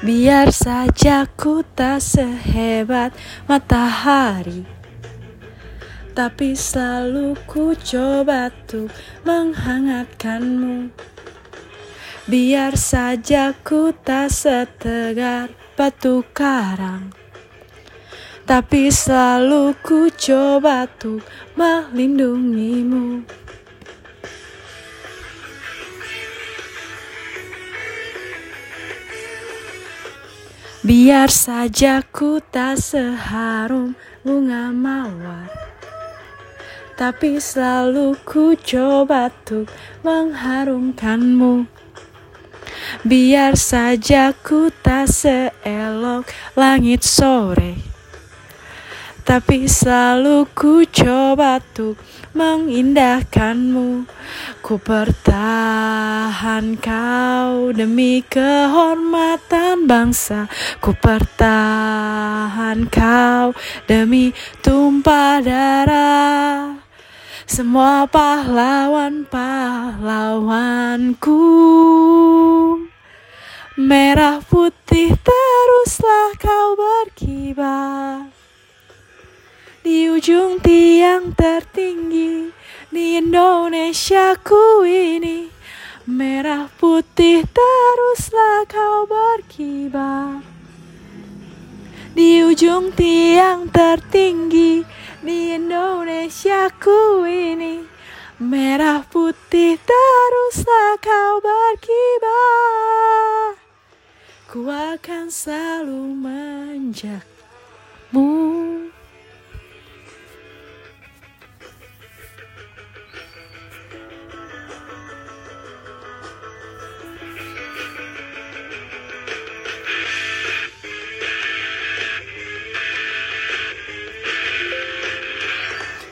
Biar saja ku tak sehebat matahari. Tapi selalu ku coba tuh menghangatkanmu. Biar saja ku tak setegar batu karang. Tapi selalu ku coba tuh melindungimu Biar saja ku tak seharum bunga mawar. Tapi selalu ku coba tuh mengharumkanmu. Biar saja ku tak seelok langit sore tapi selalu ku coba tuh mengindahkanmu. Ku pertahan kau demi kehormatan bangsa. Ku pertahan kau demi tumpah darah. Semua pahlawan pahlawanku. Merah putih teruslah kau berkibar di ujung tiang tertinggi di Indonesia ku ini Merah putih teruslah kau berkibar. Di ujung tiang tertinggi di Indonesia ku ini Merah putih teruslah kau berkibar. Ku akan selalu menjamu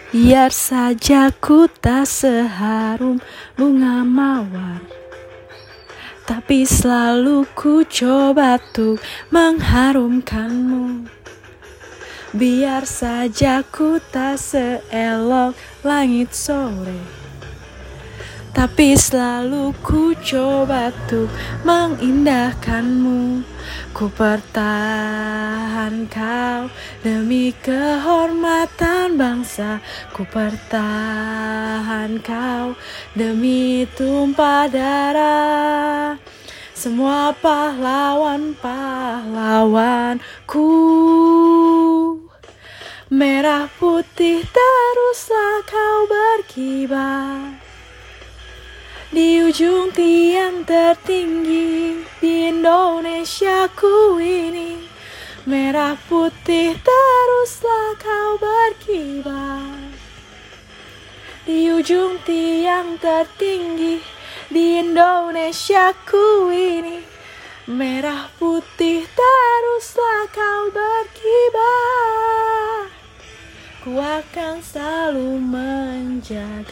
Biar saja ku tak seharum bunga mawar. Tapi selalu ku coba tuh mengharumkanmu. Biar saja ku tak seelok langit sore tapi selalu ku coba tuh mengindahkanmu. Ku pertahan kau demi kehormatan bangsa. Ku pertahan kau demi tumpah darah. Semua pahlawan pahlawanku Merah putih teruslah kau berkibar ujung tiang tertinggi di Indonesia ku ini. Merah putih teruslah kau berkibar. Di ujung tiang tertinggi di Indonesia ku ini. Merah putih teruslah kau berkibar. Ku akan selalu menjagamu.